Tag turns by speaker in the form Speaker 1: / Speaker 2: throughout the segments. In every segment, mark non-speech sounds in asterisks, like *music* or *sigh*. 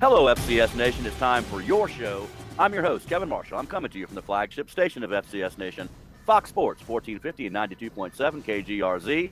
Speaker 1: Hello, FCS Nation. It's time for your show. I'm your host, Kevin Marshall. I'm coming to you from the flagship station of FCS Nation, Fox Sports, 1450 and 92.7 KGRZ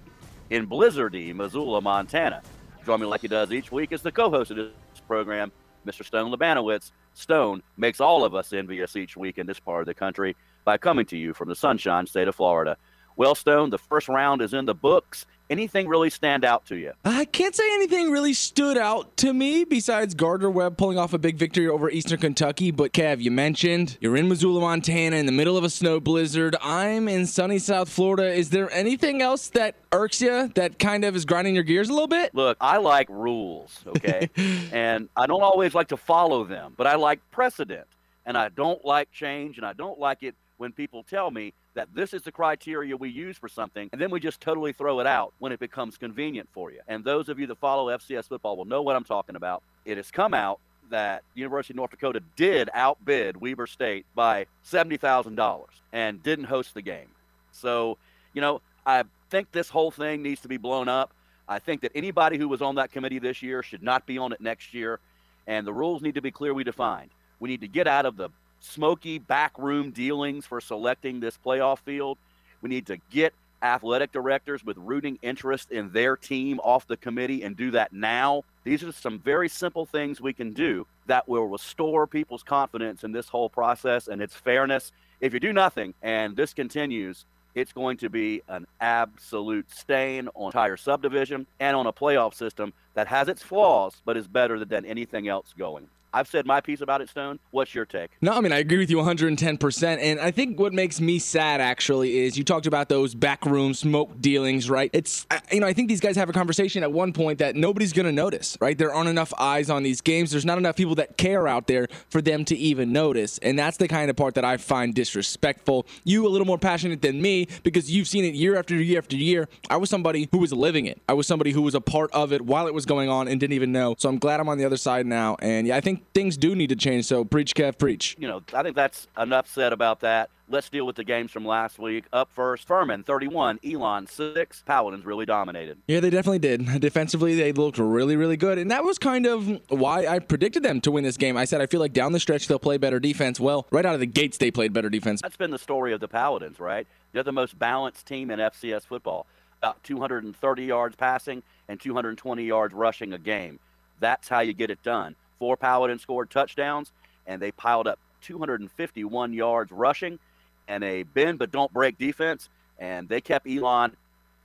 Speaker 1: in Blizzardy, Missoula, Montana. Join me like he does each week as the co-host of this program, Mr. Stone Labanowitz. Stone makes all of us envious each week in this part of the country by coming to you from the sunshine state of Florida. Well, Stone, the first round is in the books, anything really stand out to you?
Speaker 2: I can't say anything really stood out to me besides Gardner Webb pulling off a big victory over Eastern Kentucky. But Kev, you mentioned you're in Missoula, Montana, in the middle of a snow blizzard. I'm in sunny South Florida. Is there anything else that irks you that kind of is grinding your gears a little bit?
Speaker 1: Look, I like rules, okay? *laughs* and I don't always like to follow them, but I like precedent. And I don't like change, and I don't like it when people tell me that this is the criteria we use for something, and then we just totally throw it out when it becomes convenient for you. And those of you that follow FCS football will know what I'm talking about. It has come out that University of North Dakota did outbid Weber State by $70,000 and didn't host the game. So, you know, I think this whole thing needs to be blown up. I think that anybody who was on that committee this year should not be on it next year. And the rules need to be clearly defined. We need to get out of the smoky backroom dealings for selecting this playoff field. We need to get athletic directors with rooting interest in their team off the committee and do that now. These are some very simple things we can do that will restore people's confidence in this whole process and its fairness. If you do nothing and this continues, it's going to be an absolute stain on entire subdivision and on a playoff system that has its flaws but is better than anything else going. I've said my piece about it, Stone. What's your take?
Speaker 2: No, I mean, I agree with you 110%. And I think what makes me sad, actually, is you talked about those backroom smoke dealings, right? It's, you know, I think these guys have a conversation at one point that nobody's going to notice, right? There aren't enough eyes on these games. There's not enough people that care out there for them to even notice. And that's the kind of part that I find disrespectful. You a little more passionate than me because you've seen it year after year after year. I was somebody who was living it. I was somebody who was a part of it while it was going on and didn't even know. So I'm glad I'm on the other side now. And yeah, I think things do need to change. So preach, Kev, preach.
Speaker 1: You know, I think that's enough said about that. Let's deal with the games from last week. Up first, Furman 31, Elon 6. Paladins really dominated.
Speaker 2: Yeah, they definitely did. Defensively, they looked really, really good. And that was kind of why I predicted them to win this game. I said I feel like down the stretch they'll play better defense. Well, right out of the gates, they played better defense.
Speaker 1: That's been the story of the Paladins, right? They're the most balanced team in FCS football. About 230 yards passing and 220 yards rushing a game. That's how you get it done. Four Paladins scored touchdowns, and they piled up 251 yards rushing and a bend but don't break defense. And they kept Elon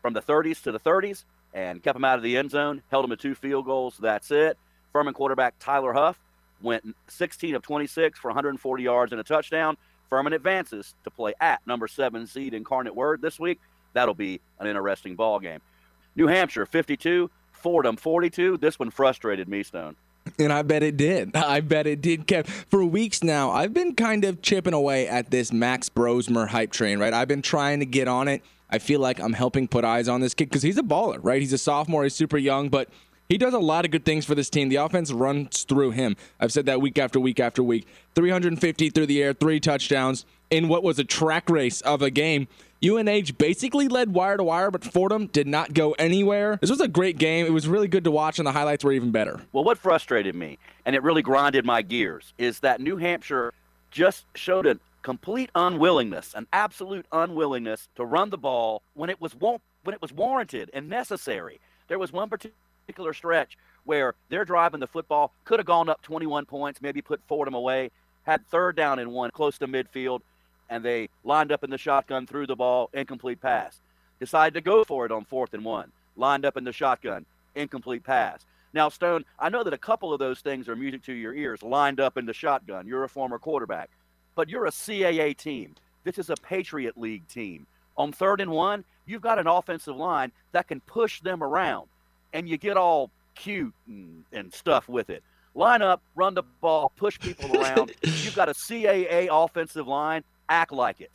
Speaker 1: from the 30s to the 30s and kept him out of the end zone, held him to two field goals. That's it. Furman quarterback Tyler Huff went 16 of 26 for 140 yards and a touchdown. Furman advances to play at number seven seed Incarnate Word this week. That'll be an interesting ball game. New Hampshire 52, Fordham 42. This one frustrated me, Stone.
Speaker 2: And I bet it did. *laughs* I bet it did, Kev. For weeks now, I've been kind of chipping away at this Max Brosmer hype train, right? I've been trying to get on it. I feel like I'm helping put eyes on this kid because he's a baller, right? He's a sophomore, he's super young, but he does a lot of good things for this team. The offense runs through him. I've said that week after week after week. 350 through the air, three touchdowns in what was a track race of a game. UNH basically led wire to wire, but Fordham did not go anywhere. This was a great game. It was really good to watch, and the highlights were even better.
Speaker 1: Well, what frustrated me, and it really grinded my gears, is that New Hampshire just showed a complete unwillingness, an absolute unwillingness to run the ball when it was when it was warranted and necessary. There was one particular stretch where they're driving the football, could have gone up 21 points, maybe put Fordham away, had third down and one close to midfield, and they lined up in the shotgun, threw the ball, incomplete pass. Decided to go for it on fourth and one, lined up in the shotgun, incomplete pass. Now, Stone, I know that a couple of those things are music to your ears, lined up in the shotgun. You're a former quarterback, but you're a CAA team. This is a Patriot League team. On third and one, you've got an offensive line that can push them around, and you get all cute and, and stuff with it. Line up, run the ball, push people *laughs* around. you've got a CAA offensive line act like it.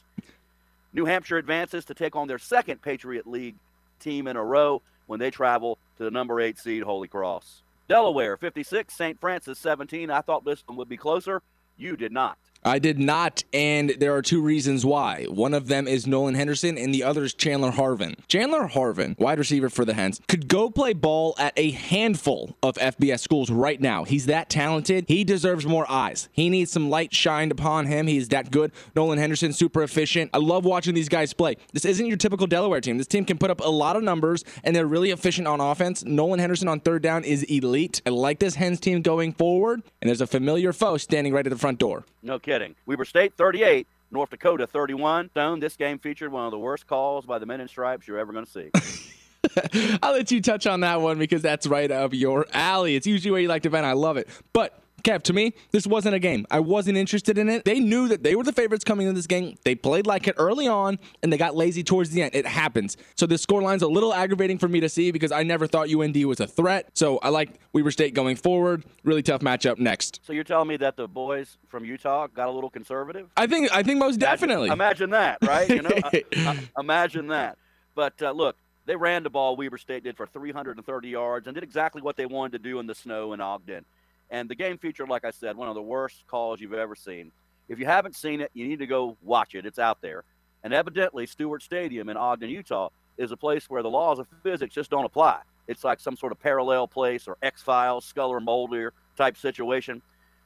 Speaker 1: New Hampshire advances to take on their second Patriot League team in a row when they travel to the number eight seed Holy Cross. Delaware 56, St. Francis 17. I thought this one would be closer. You did not.
Speaker 2: I did not, and there are two reasons why. One of them is Nolan Henderson, and the other is Chandler Harvin. Chandler Harvin, wide receiver for the Hens, could go play ball at a handful of FBS schools right now. He's that talented. He deserves more eyes. He needs some light shined upon him. He's that good. Nolan Henderson, super efficient. I love watching these guys play. This isn't your typical Delaware team. This team can put up a lot of numbers, and they're really efficient on offense. Nolan Henderson on third down is elite. I like this Hens team going forward, and there's a familiar foe standing right at the front door.
Speaker 1: No kidding. Weber State 38, North Dakota 31. Stone, this game featured one of the worst calls by the men in stripes you're ever going to
Speaker 2: see. *laughs* I'll let you touch on that one because that's right up your alley. It's usually where you like to vent. I love it. But Kev, to me, this wasn't a game. I wasn't interested in it. They knew that they were the favorites coming into this game. They played like it early on, and they got lazy towards the end. It happens. So the scoreline's a little aggravating for me to see because I never thought UND was a threat. So I like Weber State going forward. Really tough matchup next.
Speaker 1: So you're telling me that the boys from Utah got a little conservative?
Speaker 2: I think. I think most
Speaker 1: imagine,
Speaker 2: definitely.
Speaker 1: Imagine that, right? You know, uh, *laughs* uh, imagine that. But uh, look, they ran the ball. Weber State did for 330 yards and did exactly what they wanted to do in the snow in Ogden. And the game featured, like I said, one of the worst calls you've ever seen. If you haven't seen it, you need to go watch it. It's out there. And evidently, Stewart Stadium in Ogden, Utah, is a place where the laws of physics just don't apply. It's like some sort of parallel place or X Files, Scully Mulder type situation.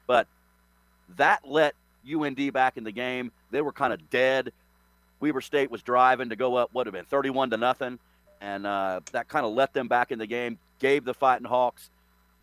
Speaker 1: But that let UND back in the game. They were kind of dead. Weber State was driving to go up, what have been 31 to nothing. And uh, that kind of let them back in the game, gave the Fighting Hawks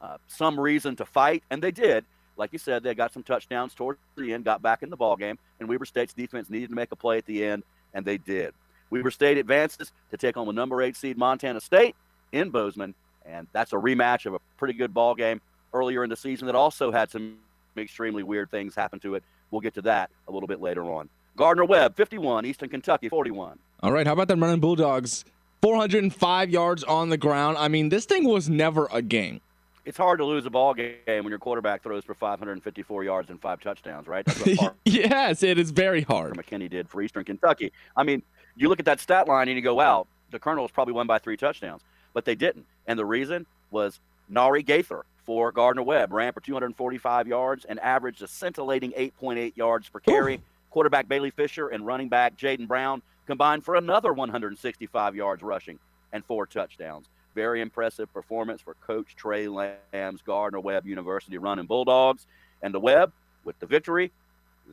Speaker 1: uh, some reason to fight, and they did. Like you said, they got some touchdowns towards the end, got back in the ball game, and Weber State's defense needed to make a play at the end, and they did. Weber State advances to take on the number eight seed Montana State in Bozeman, and that's a rematch of a pretty good ball game earlier in the season that also had some extremely weird things happen to it. We'll get to that a little bit later on. Gardner Webb, 51, Eastern Kentucky, 41.
Speaker 2: All right, how about them running Bulldogs? 405 yards on the ground. I mean, this thing was never a game
Speaker 1: it's hard to lose a ball game when your quarterback throws for 554 yards and five touchdowns, right? *laughs*
Speaker 2: yes, it is very hard.
Speaker 1: McKinney did for Eastern Kentucky. I mean, you look at that stat line and you go, wow, the Colonels probably won by three touchdowns, but they didn't. And the reason was Narii Gaither for Gardner Webb ran for 245 yards and averaged a scintillating 8.8 yards per carry. Ooh. Quarterback Bailey Fisher and running back Jaden Brown combined for another 165 yards rushing and four touchdowns. Very impressive performance for Coach Trey Lamb's Gardner Webb University running Bulldogs. And the Webb, with the victory,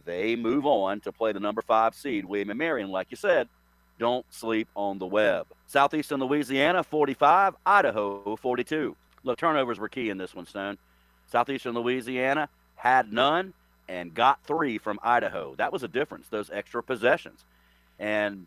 Speaker 1: they move on to play the number five seed, William and Mary. Like you said, don't sleep on the Webb. Southeastern Louisiana, 45, Idaho, 42. Look, turnovers were key in this one, Stone. Southeastern Louisiana had none and got three from Idaho. That was a difference, those extra possessions. And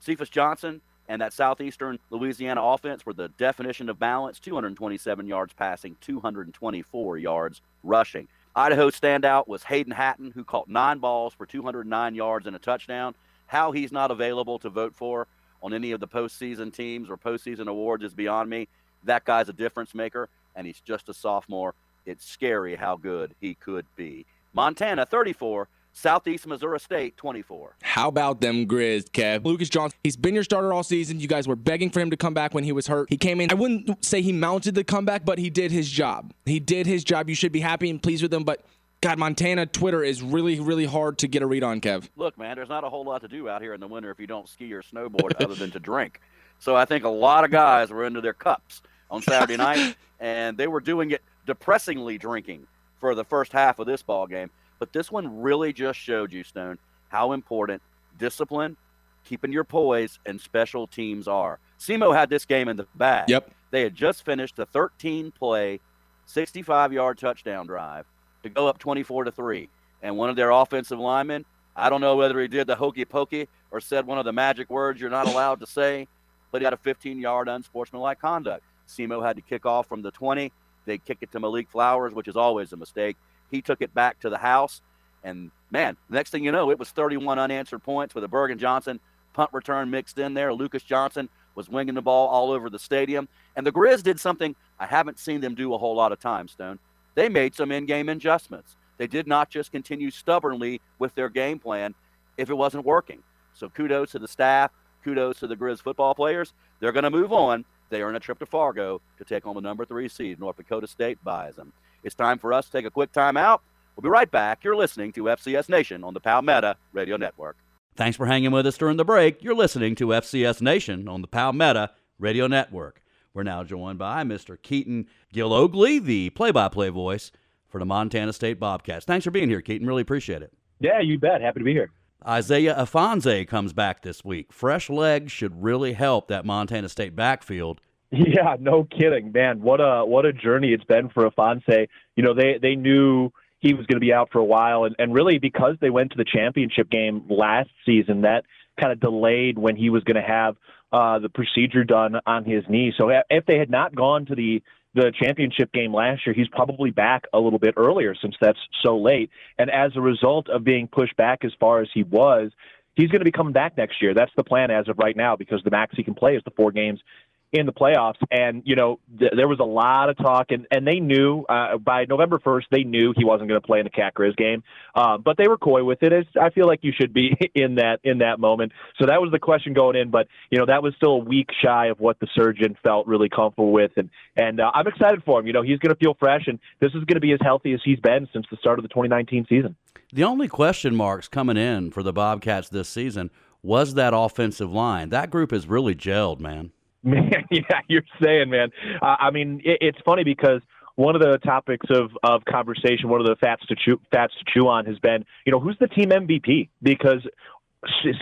Speaker 1: Cephus Johnson and that southeastern Louisiana offense were the definition of balance 227 yards passing, 224 yards rushing. Idaho standout was Hayden Hatten, who caught nine balls for 209 yards and a touchdown. How he's not available to vote for on any of the postseason teams or postseason awards is beyond me. That guy's a difference maker, and he's just a sophomore. It's scary how good he could be. Montana 34, Southeast Missouri State 24.
Speaker 2: How about them Grizz, Kev? Lucas Johnson, he's been your starter all season. You guys were begging for him to come back when he was hurt. He came in. I wouldn't say he mounted the comeback, but he did his job. He did his job. You should be happy and pleased with him, but God, Montana Twitter is really, really hard to get a read on, Kev.
Speaker 1: Look, man, there's not a whole lot to do out here in the winter if you don't ski or snowboard other than to drink. *laughs* So I think a lot of guys were into their cups on Saturday night, *laughs* and they were doing it depressingly drinking for the first half of this ball game. But this one really just showed you, Stone, how important discipline, keeping your poise, and special teams are. SEMO had this game in the bag.
Speaker 2: Yep.
Speaker 1: They had just finished a 13 play, 65 yard touchdown drive to go up 24 to 3. And one of their offensive linemen, I don't know whether he did the hokey pokey or said one of the magic words you're not allowed to say, but he had a 15 yard unsportsmanlike conduct. SEMO had to kick off from the 20. They kick it to Malik Flowers, which is always a mistake. He took it back to the house. And man, next thing you know, it was 31 unanswered points with a Bergen Johnson punt return mixed in there. Lucas Johnson was winging the ball all over the stadium. And the Grizz did something I haven't seen them do a whole lot of times, Stone. They made some in game adjustments. They did not just continue stubbornly with their game plan if it wasn't working. So kudos to the staff, kudos to the Grizz football players. They're going to move on. They are in a trip to Fargo to take on the number three seed, North Dakota State Bison. It's time for us to take a quick time out. We'll be right back. You're listening to FCS Nation on the Palmetto Radio Network. Thanks for hanging with us during the break. You're listening to FCS Nation on the Palmetto Radio Network. We're now joined by Mr. Keaton Gillogley, the play by play voice for the Montana State Bobcats. Thanks for being here, Keaton. Really appreciate it.
Speaker 3: Yeah, you bet. Happy to be here.
Speaker 1: Isaiah Ifanse comes back this week. Fresh legs should really help that Montana State backfield. *laughs*
Speaker 3: Yeah, no kidding, man. What a what a journey it's been for Ifanse. You know, they they knew he was going to be out for a while, and and really because they went to the championship game last season, that kind of delayed when he was going to have uh, the procedure done on his knee. So if they had not gone to the the championship game last year, he's probably back a little bit earlier since that's so late. And as a result of being pushed back as far as he was, he's going to be coming back next year. That's the plan as of right now because the max he can play is the four games in the playoffs. And, you know, th- there was a lot of talk, and, and they knew uh, by November 1st, they knew he wasn't going to play in the Cat Grizz game. Uh, but they were coy with it. As I feel like you should be *laughs* in that in that moment. So that was the question going in. But, you know, that was still a week shy of what the surgeon felt really comfortable with. And, and uh, I'm excited for him. You know, he's going to feel fresh, and this is going to be as healthy as he's been since the start of the 2019 season.
Speaker 1: The only question marks coming in for the Bobcats this season was that offensive line. That group has really gelled, man. *laughs*
Speaker 3: Man, yeah, you're saying, man. Uh, I mean, it, it's funny because one of the topics of, of conversation, one of the fats to chew fats to chew on, has been, you know, who's the team MVP? Because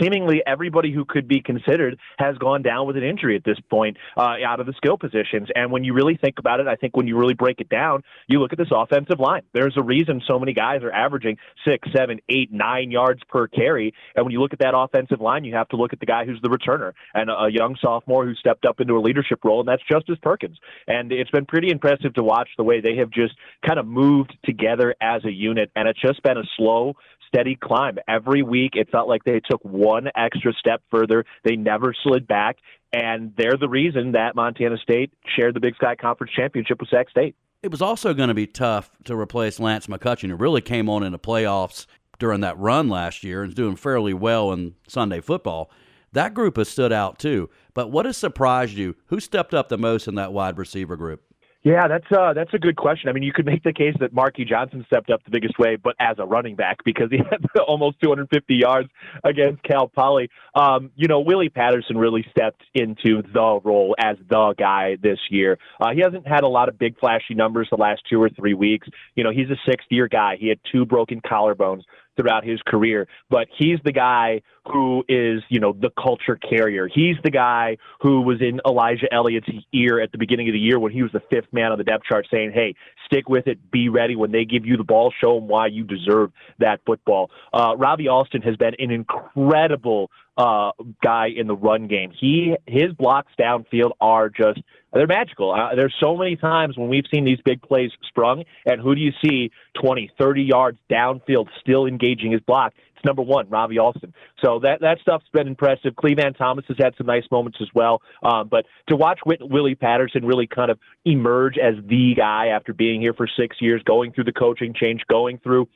Speaker 3: seemingly everybody who could be considered has gone down with an injury at this point uh, out of the skill positions. And when you really think about it, I think when you really break it down, you look at this offensive line. There's a reason so many guys are averaging six, seven, eight, nine yards per carry. And when you look at that offensive line, you have to look at the guy who's the returner and a young sophomore who stepped up into a leadership role, and that's Justice Perkins. And it's been pretty impressive to watch the way they have just kind of moved together as a unit. And it's just been a slow, steady climb. Every week, it felt like they took one extra step further. They never slid back, and they're the reason that Montana State shared the Big Sky Conference championship with Sac State.
Speaker 1: It was also going to be tough to replace Lance McCutcheon, who really came on in the playoffs during that run last year and is doing fairly well in Sunday football. That group has stood out too. But what has surprised you? Who stepped up the most in that wide receiver group?
Speaker 3: Yeah, that's uh, that's a good question. I mean, you could make the case that Marky Johnson stepped up the biggest way, but as a running back because he *laughs* had almost 250 yards against Cal Poly. Um, you know, Willie Patterson really stepped into the role as the guy this year. Uh, he hasn't had a lot of big flashy numbers the last two or three weeks. You know, he's a sixth year guy. He had two broken collarbones throughout his career, but he's the guy who is, you know, the culture carrier. He's the guy who was in Elijah Elliott's ear at the beginning of the year when he was the fifth man on the depth chart saying, hey, stick with it, be ready. When they give you the ball, show them why you deserve that football. Uh, Robbie Alston has been an incredible uh, guy in the run game. He his blocks downfield are just they're magical. Uh, there's so many times when we've seen these big plays sprung, and who do you see 20, 30 yards downfield still engaging his block? It's number one, Robbie Alston. So that that stuff's been impressive. Clevan Thomas has had some nice moments as well. Um, but to watch Whit- Willie Patterson really kind of emerge as the guy after being here for six years, going through the coaching change, going through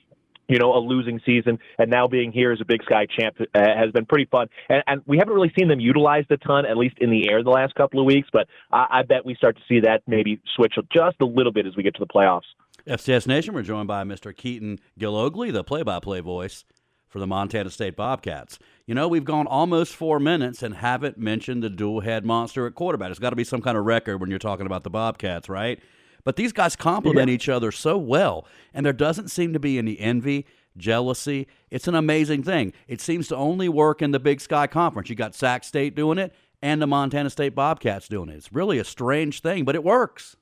Speaker 3: you know, a losing season, and now being here as a Big Sky champ uh, has been pretty fun. And, and, we haven't really seen them utilized a ton, at least in the air, the last couple of weeks. But I, I bet we start to see that maybe switch just a little bit as we get to the playoffs.
Speaker 1: FCS Nation, we're joined by Mr. Keaton Gillogley, the play-by-play voice for the Montana State Bobcats. You know, we've gone almost four minutes and haven't mentioned the dual head monster at quarterback. It's got to be some kind of record when you're talking about the Bobcats, right? But these guys complement yeah. each other so well, and there doesn't seem to be any envy, jealousy. It's an amazing thing. It seems to only work in the Big Sky Conference. You got Sac State doing it and the Montana State Bobcats doing it. It's really a strange thing, but it works.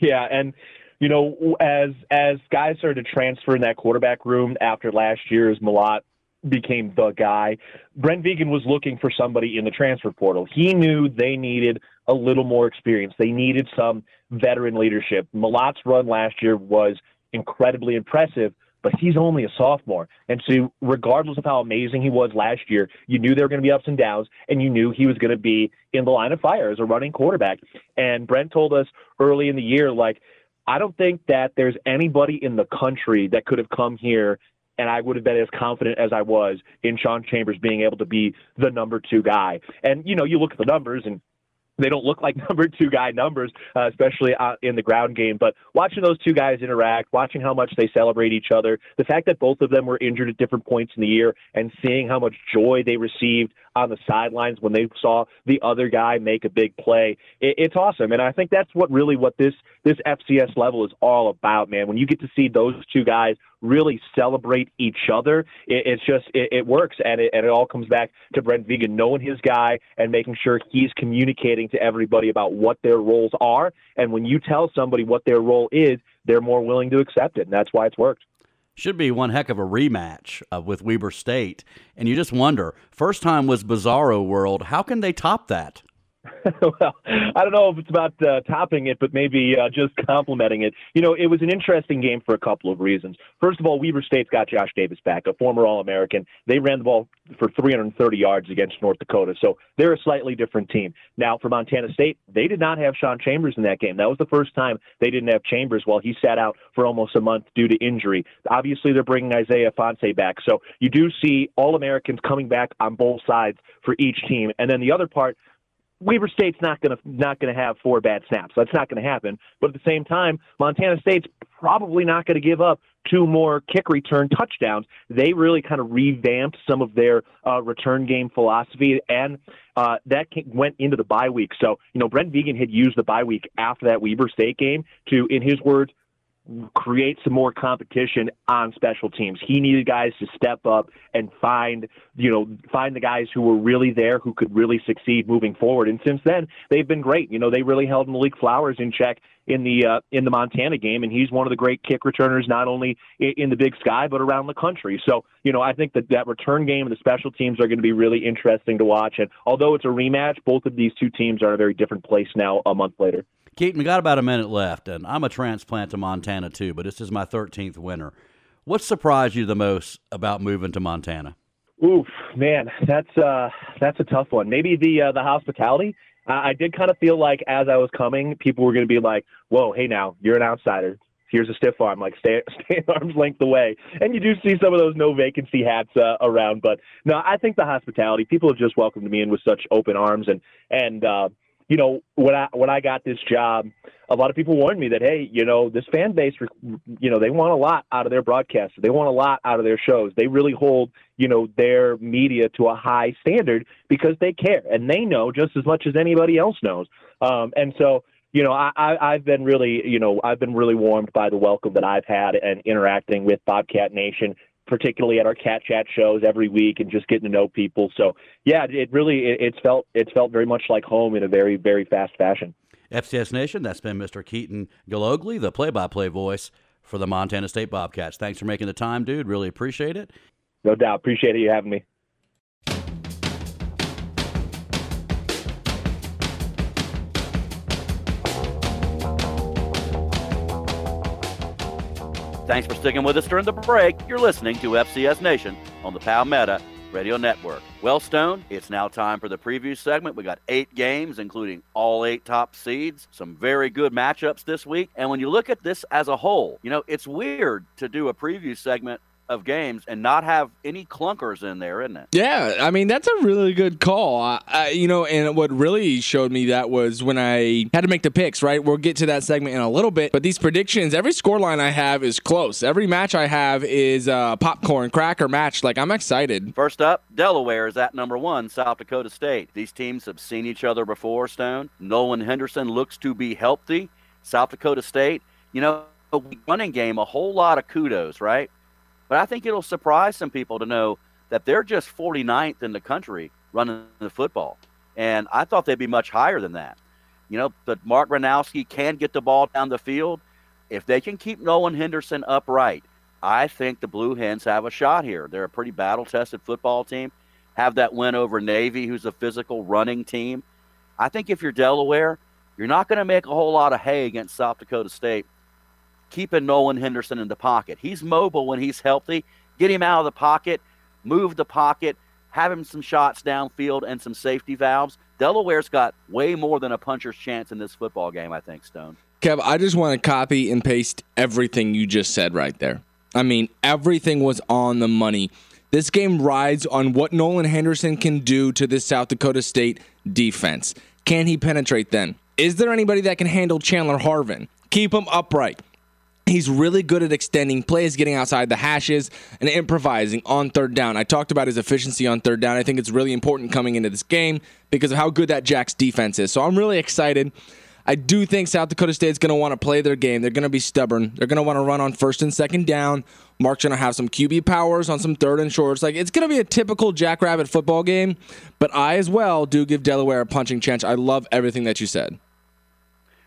Speaker 3: Yeah, and you know, as as guys started to transfer in that quarterback room after last year's Mellott became the guy. Brent Vigen was looking for somebody in the transfer portal. He knew they needed a little more experience. They needed some veteran leadership. Mellott's run last year was incredibly impressive, but he's only a sophomore. And so, regardless of how amazing he was last year, you knew there were going to be ups and downs, and you knew he was going to be in the line of fire as a running quarterback. And Brent told us early in the year, like, I don't think that there's anybody in the country that could have come here and I would have been as confident as I was in Sean Chambers being able to be the number two guy. And, you know, you look at the numbers and they don't look like *laughs* number two guy numbers, uh, especially uh, in the ground game. But watching those two guys interact, watching how much they celebrate each other, the fact that both of them were injured at different points in the year, and seeing how much joy they received on the sidelines when they saw the other guy make a big play, it, it's awesome. And I think that's what really what this this FCS level is all about, man. When you get to see those two guys really celebrate each other, it, it's just it, it works, and it, and it all comes back to Brent Vigen knowing his guy and making sure he's communicating to everybody about what their roles are. And when you tell somebody what their role is, they're more willing to accept it, and that's why it's worked
Speaker 1: should be one heck of a rematch uh, with Weber State. And you just wonder, first time was Bizarro World. How can they top that? *laughs*
Speaker 3: well, I don't know if it's about uh, topping it, but maybe uh, just complimenting it. You know, it was an interesting game for a couple of reasons. First of all, Weber State's got Josh Davis back, a former All American. They ran the ball for 330 yards against North Dakota, so they're a slightly different team. Now, for Montana State, they did not have Sean Chambers in that game. That was the first time they didn't have Chambers while he sat out for almost a month due to injury. Obviously, they're bringing Isaiah Ifanse back, so you do see All Americans coming back on both sides for each team. And then the other part, Weber State's not going to not going to have four bad snaps. That's not going to happen. But at the same time, Montana State's probably not going to give up two more kick return touchdowns. They really kind of revamped some of their uh, return game philosophy, and uh, that went into the bye week. So, you know, Brent Vigen had used the bye week after that Weber State game to, in his words, create some more competition on special teams. He needed guys to step up and find, you know, find the guys who were really there who could really succeed moving forward. And since then, they've been great. You know, they really held Malik Flowers in check in the uh, in the Montana game, and he's one of the great kick returners not only in, in the Big Sky but around the country. So, you know, I think that that return game and the special teams are going to be really interesting to watch. And although it's a rematch, both of these two teams are in a very different place now a month later.
Speaker 1: Keaton, we got about a minute left, and I'm a transplant to Montana too, but this is my 13th winter. What surprised you the most about moving to Montana?
Speaker 3: Oof, man, that's uh, that's a tough one. Maybe the uh, the hospitality. I I did kind of feel like as I was coming, people were going to be like, "Whoa, hey, now you're an outsider. Here's a stiff arm. Like stay *laughs* stay arm's length away." And you do see some of those no vacancy hats uh, around, but no, I think the hospitality. People have just welcomed me in with such open arms, and and uh, you know, when I when I got this job, a lot of people warned me that hey, you know, this fan base, you know, they want a lot out of their broadcasters. They want a lot out of their shows. They really hold, you know, their media to a high standard because they care and they know just as much as anybody else knows. Um, and so, you know, I, I, I've been really, you know, I've been really warmed by the welcome that I've had and interacting with Bobcat Nation particularly at our cat chat shows every week and just getting to know people. So yeah, it really it, it's felt it's felt very much like home in a very very fast fashion.
Speaker 1: FCS Nation, that's been Mr. Keaton Galogly, the play-by-play voice for the Montana State Bobcats. Thanks for making the time, dude. Really appreciate it.
Speaker 3: No doubt. Appreciate it. you having me.
Speaker 1: Thanks for sticking with us during the break. You're listening to FCS Nation on the Palmetto Radio Network. Well, Stone, it's now time for the preview segment. We got eight games, including all eight top seeds, some very good matchups this week. And when you look at this as a whole, you know, it's weird to do a preview segment of games and not have any clunkers in there, isn't it?
Speaker 2: Yeah, I mean that's a really good call. I, I, you know, and what really showed me that was when I had to make the picks. Right, we'll get to that segment in a little bit, but these predictions, every scoreline I have is close. Every match I have is a popcorn cracker match. Like I'm excited.
Speaker 1: First up, Delaware is at number one, South Dakota State. These teams have seen each other before. Stone Nolan Henderson looks to be healthy. South Dakota State, you know, running game, a whole lot of kudos, right? But I think it'll surprise some people to know that they're just 49th in the country running the football. And I thought they'd be much higher than that. You know, but Mark Gronowski can get the ball down the field. If they can keep Nolan Henderson upright, I think the Blue Hens have a shot here. They're a pretty battle tested football team. Have that win over Navy, who's a physical running team. I think if you're Delaware, you're not going to make a whole lot of hay against South Dakota State keeping Nolan Henderson in the pocket. He's mobile when he's healthy. Get him out of the pocket, move the pocket, have him some shots downfield and some safety valves. Delaware's got way more than a puncher's chance in this football game, I think, Stone.
Speaker 2: Kev, I just want to copy and paste everything you just said right there. I mean, everything was on the money. This game rides on what Nolan Henderson can do to this South Dakota State defense. Can he penetrate then? Is there anybody that can handle Chandler Harvin? Keep him upright. He's really good at extending plays, getting outside the hashes, and improvising on third down. I talked about his efficiency on third down. I think it's really important coming into this game because of how good that Jack's defense is. So I'm really excited. I do think South Dakota State's going to want to play their game. They're going to be stubborn. They're going to want to run on first and second down. Mark's going to have some QB powers on some third and shorts. Like it's going to be a typical Jackrabbit football game. But I as well do give Delaware a punching chance. I love everything that you said.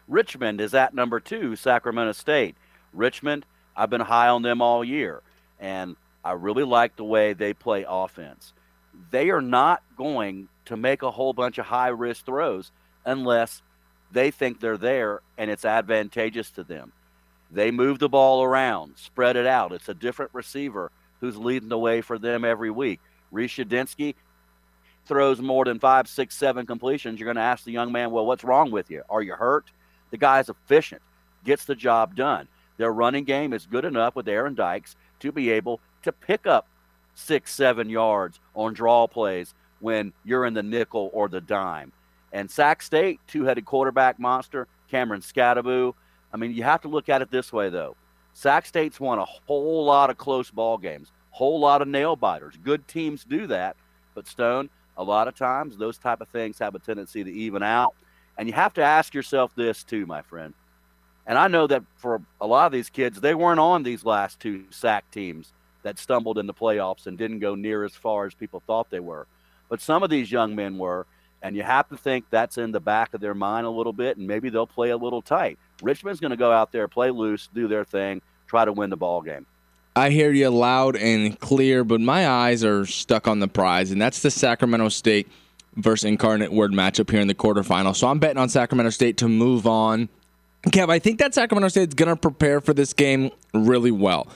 Speaker 1: Richmond is at number two, Sacramento State. Richmond, I've been high on them all year, and I really like the way they play offense. They are not going to make a whole bunch of high risk throws unless they think they're there and it's advantageous to them. They move the ball around, spread it out. It's a different receiver who's leading the way for them every week. Reece Udinski throws more than five, six, seven completions. You're going to ask the young man, well, what's wrong with you? Are you hurt? The guy's efficient, gets the job done. Their running game is good enough with Aaron Dykes to be able to pick up six, seven yards on draw plays when you're in the nickel or the dime. And Sac State, two headed quarterback monster, Cameron Skattebo. I mean, you have to look at it this way, though. Sac State's won a whole lot of close ball games, whole lot of nail biters. Good teams do that, but Stone, a lot of times those type of things have a tendency to even out. And you have to ask yourself this too, my friend. And I know that for a lot of these kids, they weren't on these last two SAC teams that stumbled in the playoffs and didn't go near as far as people thought they were. But some of these young men were, and you have to think that's in the back of their mind a little bit, and maybe they'll play a little tight. Richmond's going to go out there, play loose, do their thing, try to win the ball game.
Speaker 2: I hear you loud and clear, but my eyes are stuck on the prize, and that's the Sacramento State versus Incarnate Word matchup here in the quarterfinal. So I'm betting on Sacramento State to move on Kev, I think that Sacramento State's going to prepare for this game really well.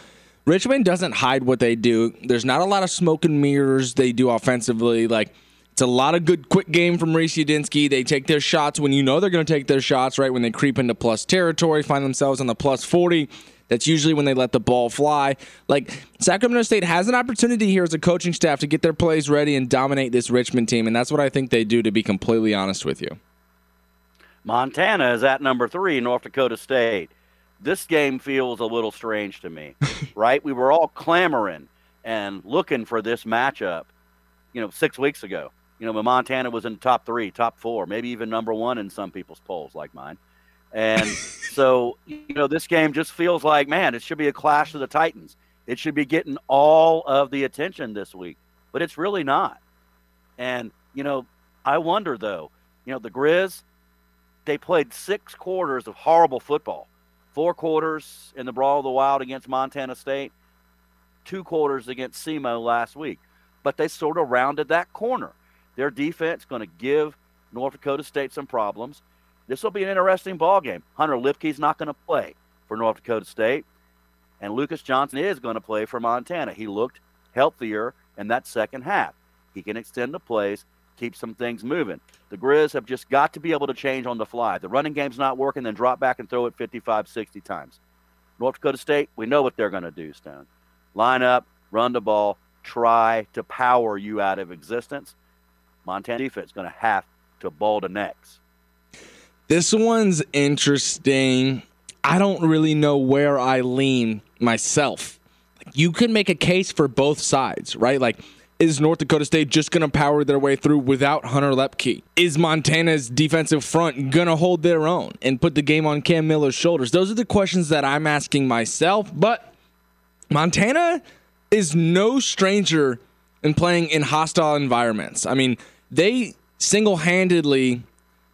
Speaker 2: Richmond doesn't hide what they do. There's not a lot of smoke and mirrors they do offensively. Like, it's a lot of good quick game from Reece Udinski. They take their shots when you know they're going to take their shots, right? When they creep into plus territory, find themselves on the plus 40. That's usually when they let the ball fly. Like, Sacramento State has an opportunity here as a coaching staff to get their plays ready and dominate this Richmond team. And that's what I think they do, to be completely honest with you.
Speaker 1: Montana is at number three, North Dakota State. This game feels a little strange to me, *laughs* right? We were all clamoring and looking for this matchup, you know, six weeks ago. You know, when Montana was in the top three, top four, maybe even number one in some people's polls, like mine. And *laughs* so, you know, this game just feels like, man, it should be a clash of the Titans. It should be getting all of the attention this week, but it's really not. And, you know, I wonder, though, you know, the Grizz, they played six quarters of horrible football. Four quarters in the Brawl of the Wild against Montana State, two quarters against SEMO last week. But they sort of rounded that corner. Their defense going to give North Dakota State some problems. This will be an interesting ball game. Hunter Luepke's not going to play for North Dakota State, and Lucas Johnson is going to play for Montana. He looked healthier in that second half. He can extend the plays keep some things moving. The Grizz have just got to be able to change on the fly. The running game's not working, then drop back and throw it 55, 60 times. North Dakota State, we know what they're going to do, Stone. Line up, run the ball, try to power you out of existence. Montana defense going to have to ball the necks.
Speaker 2: This one's interesting. I don't really know where I lean myself. You can make a case for both sides, right? Like is North Dakota State just going to power their way through without Hunter Luepke? Is Montana's defensive front going to hold their own and put the game on Cam Miller's shoulders? Those are the questions that I'm asking myself. But Montana is no stranger in playing in hostile environments. I mean, they single handedly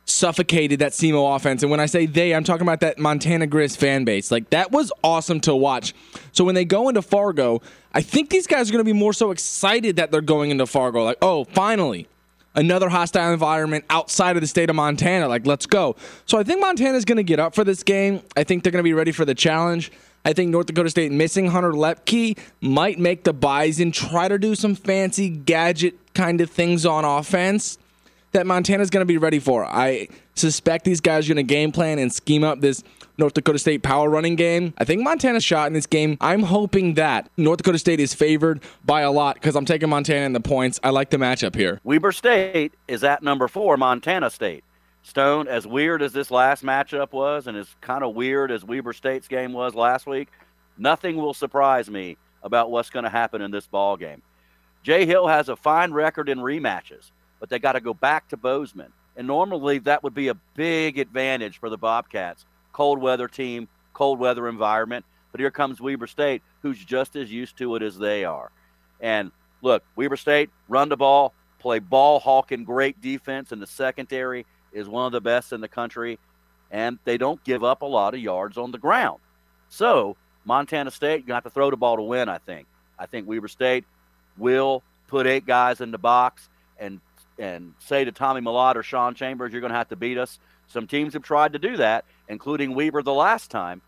Speaker 2: suffocated that SEMO offense. And when I say they, I'm talking about that Montana Grizz fan base. Like, that was awesome to watch. So when they go into Fargo, I think these guys are going to be more so excited that they're going into Fargo. Like, oh, finally, another hostile environment outside of the state of Montana. Like, let's go. So I think Montana's going to get up for this game. I think they're going to be ready for the challenge. I think North Dakota State missing Hunter Luepke might make the Bison try to do some fancy gadget kind of things on offense that Montana's going to be ready for. I suspect these guys are going to game plan and scheme up this North Dakota State power running game. I think Montana's shot in this game. I'm hoping that North Dakota State is favored by a lot because I'm taking Montana in the points. I like the matchup here.
Speaker 1: Weber State is at number four, Montana State. Stone, as weird as this last matchup was, and as kind of weird as Weber State's game was last week, nothing will surprise me about what's going to happen in this ball game. Jay Hill has a fine record in rematches, but they got to go back to Bozeman. And normally that would be a big advantage for the Bobcats. Cold weather team, cold weather environment. But here comes Weber State, who's just as used to it as they are. And look, Weber State, run the ball, play ball hawking great defense in the secondary, is one of the best in the country. And they don't give up a lot of yards on the ground. So, Montana State, you have to throw the ball to win, I think. I think Weber State will put eight guys in the box and and say to Tommy Mellott or Sean Chambers, you're going to have to beat us. Some teams have tried to do that, including Weber the last time,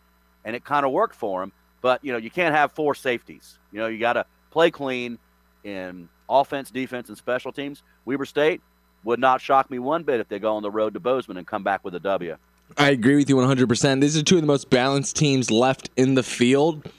Speaker 1: and it kind of worked for them. But you know, you can't have four safeties. You know, you got to play clean in offense, defense, and special teams. Weber State would not shock me one bit if they go on the road to Bozeman and come back with a W.
Speaker 2: I agree with you 100%. These are two of the most balanced teams left in the field.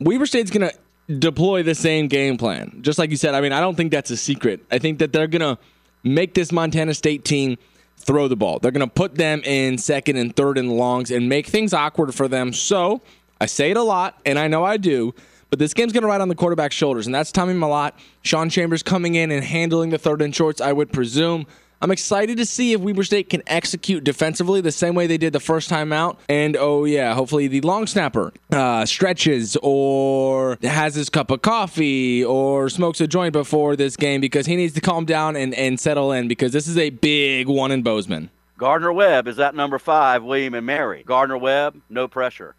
Speaker 2: Weber State's going to deploy the same game plan. Just like you said, I mean, I don't think that's a secret. I think that they're going to make this Montana State team throw the ball. They're going to put them in second and third and longs and make things awkward for them. So I say it a lot, and I know I do, but this game's going to ride on the quarterback's shoulders, and that's Tommy Mellott. Sean Chambers coming in and handling the third and shorts, I would presume. I'm excited to see if Weber State can execute defensively the same way they did the first time out. And oh, yeah, hopefully the long snapper uh, stretches or has his cup of coffee or smokes a joint before this game because he needs to calm down and, and settle in because this is a big one in Bozeman.
Speaker 1: Gardner Webb is at number five, William and Mary. Gardner Webb, no pressure.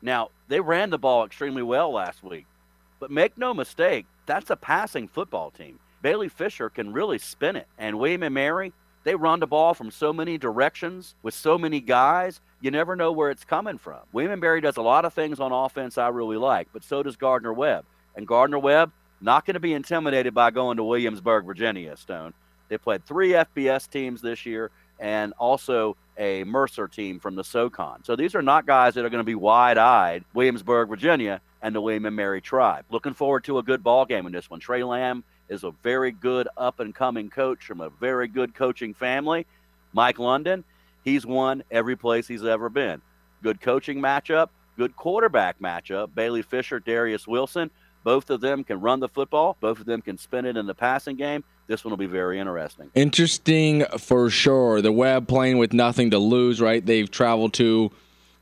Speaker 1: Now, they ran the ball extremely well last week, but make no mistake, that's a passing football team. Bailey Fisher can really spin it. And William and Mary, they run the ball from so many directions with so many guys, you never know where it's coming from. William and Mary does a lot of things on offense I really like, but so does Gardner Webb. And Gardner Webb, not going to be intimidated by going to Williamsburg, Virginia, Stone. They played three FBS teams this year and also a Mercer team from the SoCon. So these are not guys that are going to be wide eyed, Williamsburg, Virginia, and the William and Mary tribe. Looking forward to a good ball game in this one. Trey Lamb is a very good up and coming coach from a very good coaching family. Mike London, he's won every place he's ever been. Good coaching matchup, good quarterback matchup. Bailey Fisher, Darius Wilson, both of them can run the football, both of them can spin it in the passing game. This one will be very interesting.
Speaker 2: Interesting for sure. The Web playing with nothing to lose, right? They've traveled to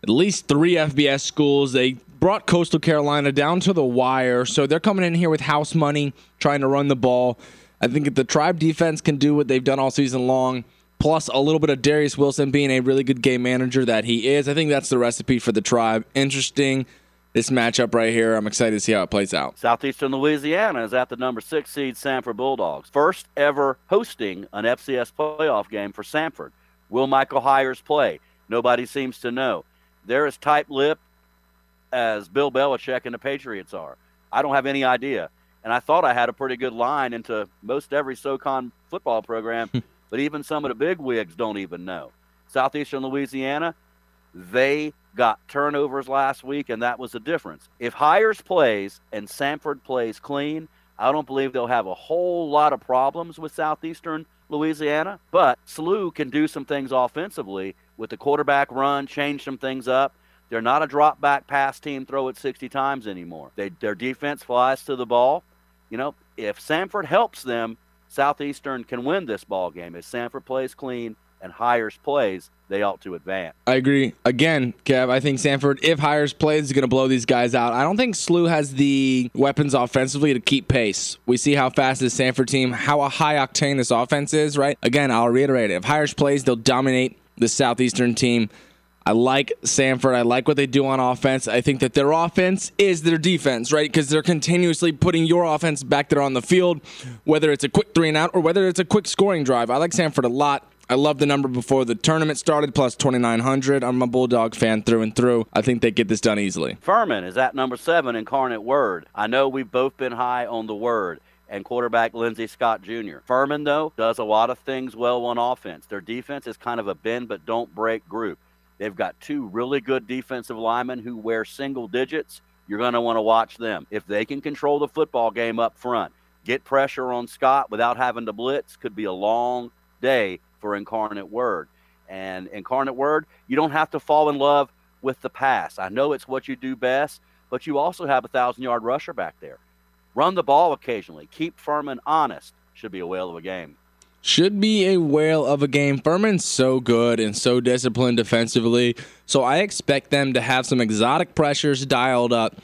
Speaker 2: at least three FBS schools. They brought Coastal Carolina down to the wire. So they're coming in here with house money, trying to run the ball. I think if the tribe defense can do what they've done all season long, plus a little bit of Darius Wilson being a really good game manager that he is, I think that's the recipe for the tribe. Interesting. This matchup right here, I'm excited to see how it plays out.
Speaker 1: Southeastern Louisiana is at the number six seed Samford Bulldogs. First ever hosting an FCS playoff game for Samford. Will Michael Hiers play? Nobody seems to know. They're as tight lipped as Bill Belichick and the Patriots are. I don't have any idea. And I thought I had a pretty good line into most every SoCon football program, *laughs* but even some of the big wigs don't even know. Southeastern Louisiana, they got turnovers last week, and that was the difference. If Hiers plays and Samford plays clean, I don't believe they'll have a whole lot of problems with Southeastern Louisiana. But SLU can do some things offensively with the quarterback run, change some things up. They're not a drop back pass team, throw it 60 times anymore. They, their defense flies to the ball. You know, if Samford helps them, Southeastern can win this ball game. If Samford plays clean and Hiers plays, they ought to advance.
Speaker 2: I agree. Again, Kev, I think Samford, if Hiers plays, is going to blow these guys out. I don't think SLU has the weapons offensively to keep pace. We see how fast this Samford team, how a high octane this offense is, right? Again, I'll reiterate it. If Hiers plays, they'll dominate the Southeastern team. I like Samford. I like what they do on offense. I think that their offense is their defense, right? Because they're continuously putting your offense back there on the field, whether it's a quick three and out or whether it's a quick scoring drive. I like Samford a lot. I love the number before the tournament started, plus 2,900. I'm a Bulldog fan through and through. I think they get this done easily.
Speaker 1: Furman is at number seven, Incarnate Word. I know we've both been high on the Word and quarterback Lindsey Scott Jr. Furman, though, does a lot of things well on offense. Their defense is kind of a bend but don't break group. They've got two really good defensive linemen who wear single digits. You're going to want to watch them. If they can control the football game up front, get pressure on Scott without having to blitz, could be a long day for Incarnate Word. And incarnate word, you don't have to fall in love with the pass. I know it's what you do best, but you also have a thousand yard rusher back there. Run the ball occasionally. Keep Furman honest. Should be a whale of a game.
Speaker 2: Should be a whale of a game. Furman's so good and so disciplined defensively. So I expect them to have some exotic pressures dialed up,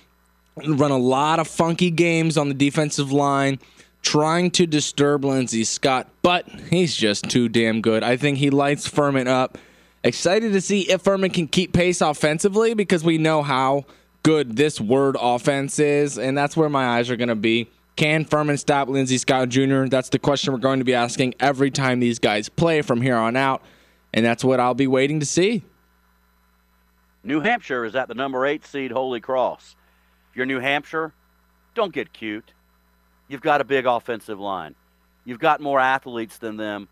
Speaker 2: and run a lot of funky games on the defensive line, trying to disturb Lindsey Scott, but he's just too damn good. I think he lights Furman up. Excited to see if Furman can keep pace offensively because we know how good this word offense is, and that's where my eyes are going to be. Can Furman stop Lindsey Scott Jr.? That's the question we're going to be asking every time these guys play from here on out, and that's what I'll be waiting to see.
Speaker 1: New Hampshire is at the number eight seed Holy Cross. If you're New Hampshire, don't get cute. You've got a big offensive line. You've got more athletes than them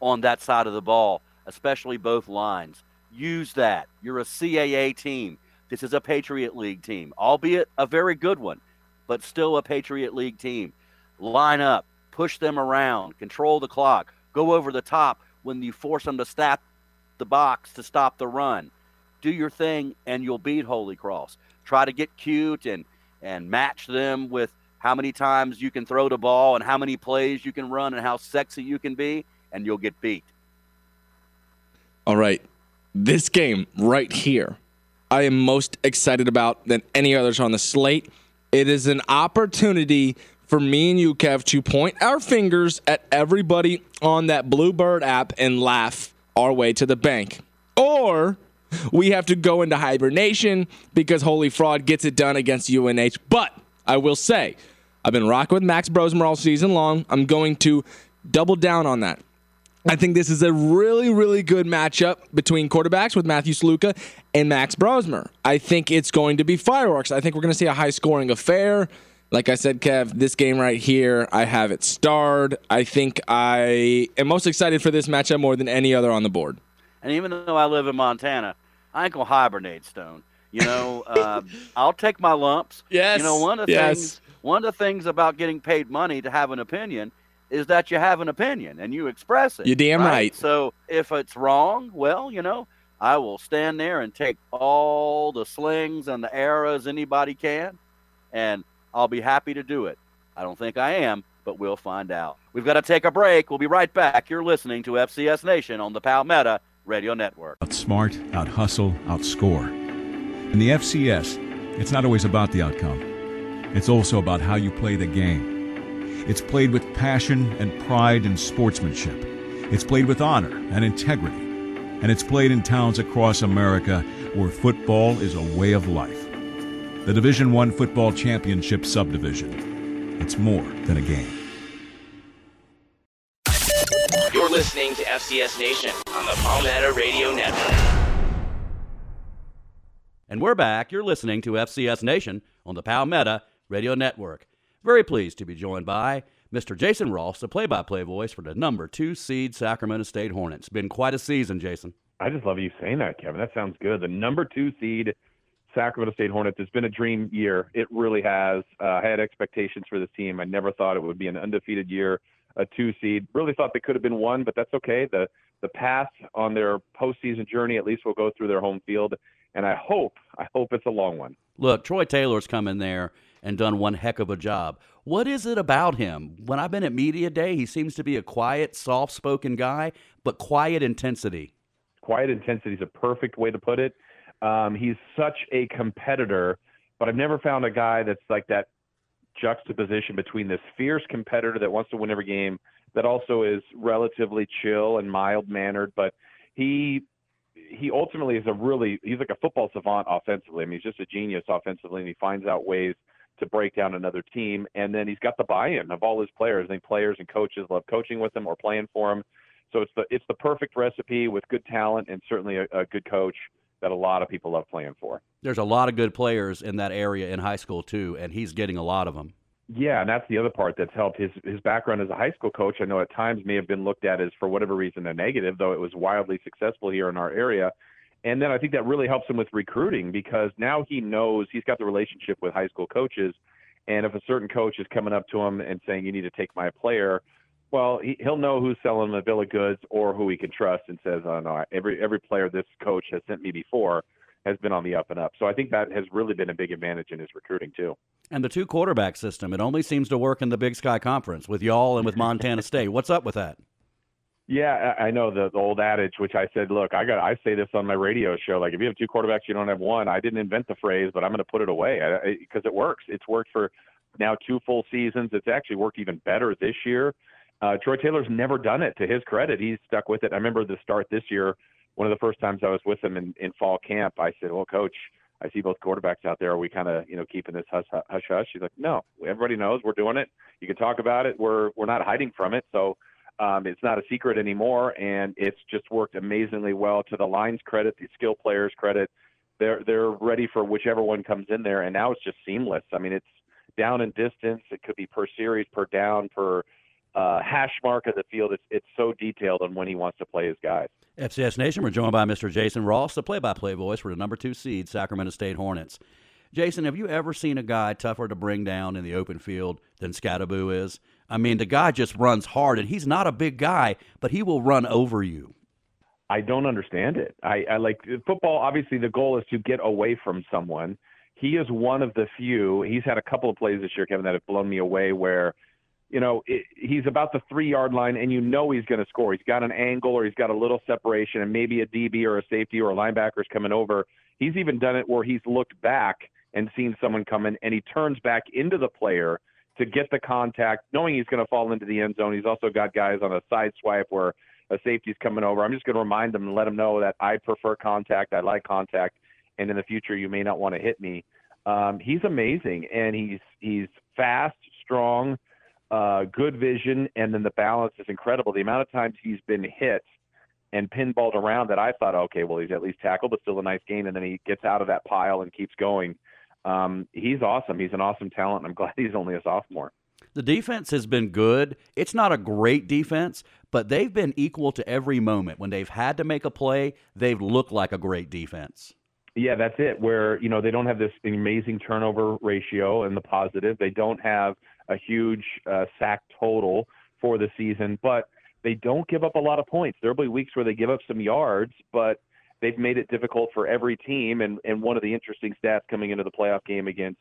Speaker 1: on that side of the ball, especially both lines. Use that. You're a CAA team. This is a Patriot League team, albeit a very good one, but still a Patriot League team. Line up, push them around, control the clock, go over the top when you force them to stop the box to stop the run. Do your thing, and you'll beat Holy Cross. Try to get cute and and match them with how many times you can throw the ball and how many plays you can run and how sexy you can be, and you'll get beat.
Speaker 2: All right. This game right here, I am most excited about than any others on the slate. It is an opportunity for me and you, Kev, to point our fingers at everybody on that Bluebird app and laugh our way to the bank. Or we have to go into hibernation because Holy Fraud gets it done against UNH. But I will say, I've been rocking with Max Brosmer all season long. I'm going to double down on that. I think this is a really, really good matchup between quarterbacks with Matthew Sluka and Max Brosmer. I think it's going to be fireworks. I think we're going to see a high scoring affair. Like I said, Kev, this game right here, I have it starred. I think I am most excited for this matchup more than any other on the board.
Speaker 1: And even though I live in Montana, I ain't gonna hibernate, Stone. You know, *laughs* uh, I'll take my lumps.
Speaker 2: Yes.
Speaker 1: You know, one of the
Speaker 2: yes.
Speaker 1: things one of the things about getting paid money to have an opinion is that you have an opinion and you express it.
Speaker 2: You're damn right.
Speaker 1: So if it's wrong, well, you know, I will stand there and take all the slings and the arrows anybody can, and I'll be happy to do it. I don't think I am, but we'll find out. We've got to take a break. We'll be right back. You're listening to FCS Nation on the Palmetto Radio Network.
Speaker 4: Outsmart, out hustle, outscore. In the FCS, it's not always about the outcome. It's also about how you play the game. It's played with passion and pride and sportsmanship. It's played with honor and integrity. And it's played in towns across America where football is a way of life. The Division 1 Football Championship Subdivision. It's more than a game.
Speaker 5: You're listening to FCS Nation on the Palmetto Radio Network.
Speaker 1: And we're back. You're listening to FCS Nation on the Palmetto Radio Network. Very pleased to be joined by Mr. Jason Ross, the play by play voice for the number two seed Sacramento State Hornets. Been quite a season, Jason.
Speaker 6: I just love you saying that, Kevin. That sounds good. The number two seed Sacramento State Hornets. It's been a dream year. It really has. Uh, I had expectations for this team. I never thought it would be an undefeated year, a two seed. Really thought they could have been one, but that's okay. The the path on their postseason journey at least will go through their home field, and I hope I hope it's a long one.
Speaker 1: Look, Troy Taylor's come in there and done one heck of a job. What is it about him? When I've been at media day, he seems to be a quiet, soft-spoken guy, but quiet intensity.
Speaker 6: Quiet intensity is a perfect way to put it. Um, he's such a competitor, but I've never found a guy that's like that juxtaposition between this fierce competitor that wants to win every game that also is relatively chill and mild mannered, but he he ultimately is a really he's like a football savant offensively. I mean, he's just a genius offensively, and he finds out ways to break down another team. And then he's got the buy-in of all his players. I think players and coaches love coaching with him or playing for him. So it's the it's the perfect recipe with good talent and certainly a, a good coach that a lot of people love playing for.
Speaker 1: There's a lot of good players in that area in high school too, and he's getting a lot of them.
Speaker 6: Yeah, and that's the other part that's helped. His his background as a high school coach, I know at times may have been looked at as for whatever reason a negative, though it was wildly successful here in our area. And then I think that really helps him with recruiting because now he knows he's got the relationship with high school coaches. And if a certain coach is coming up to him and saying, You need to take my player, Well, he, he'll know who's selling him a bill of goods or who he can trust, and says, "Oh no, every every player this coach has sent me before has been on the up and up." So I think that has really been a big advantage in his recruiting too.
Speaker 1: And the two quarterback system, it only seems to work in the Big Sky Conference with y'all and with Montana State. What's up with that?
Speaker 6: Yeah, I know the, the old adage, which I said, look, I got I say this on my radio show. Like, if you have two quarterbacks, you don't have one. I didn't invent the phrase, but I'm going to put it away because it works. It's worked for now two full seasons. It's actually worked even better this year. Uh, Troy Taylor's never done it. To his credit, he's stuck with it. I remember the start this year. One of the first times I was with him in, in fall camp, I said, "Well, coach, I see both quarterbacks out there. Are we kind of, you know, keeping this hush hush hush?" He's like, "No, everybody knows we're doing it. You can talk about it. We're we're not hiding from it. So um, it's not a secret anymore, and it's just worked amazingly well. To the line's credit, the skill players' credit, they're they're ready for whichever one comes in there, and now it's just seamless. I mean, it's down in distance. It could be per series, per down, per uh, hash mark of the field. It's it's so detailed on when he wants to play his guys.
Speaker 1: FCS Nation, we're joined by Mr. Jason Ross, the play-by-play voice for the number two seed Sacramento State Hornets. Jason, have you ever seen a guy tougher to bring down in the open field than Skattebo is? I mean, the guy just runs hard, and he's not a big guy, but he will run over you.
Speaker 6: I don't understand it. I, I like football. Obviously, the goal is to get away from someone. He is one of the few. He's had a couple of plays this year, Kevin, that have blown me away where – you know, it, he's about the three yard line, and you know he's going to score. He's got an angle, or he's got a little separation, and maybe a DB or a safety or a linebacker is coming over. He's even done it where he's looked back and seen someone come in, and he turns back into the player to get the contact, knowing he's going to fall into the end zone. He's also got guys on a side swipe where a safety's coming over. I'm just going to remind them and let them know that I prefer contact. I like contact, and in the future you may not want to hit me. Um, he's amazing, and he's he's fast, strong uh, good vision, and then the balance is incredible. The amount of times he's been hit and pinballed around that I thought, okay, well, he's at least tackled, but still a nice gain, and then he gets out of that pile and keeps going. Um, he's awesome. He's an awesome talent. I'm *laughs* glad he's only a sophomore.
Speaker 1: The defense has been good. It's not a great defense, but they've been equal to every moment. When they've had to make a play, they've looked like a great defense.
Speaker 6: Yeah, that's it. Where you know they don't have this amazing turnover ratio and the positive. They don't have a huge uh, sack total for the season, but they don't give up a lot of points. There'll be weeks where they give up some yards, but they've made it difficult for every team. And, and one of the interesting stats coming into the playoff game against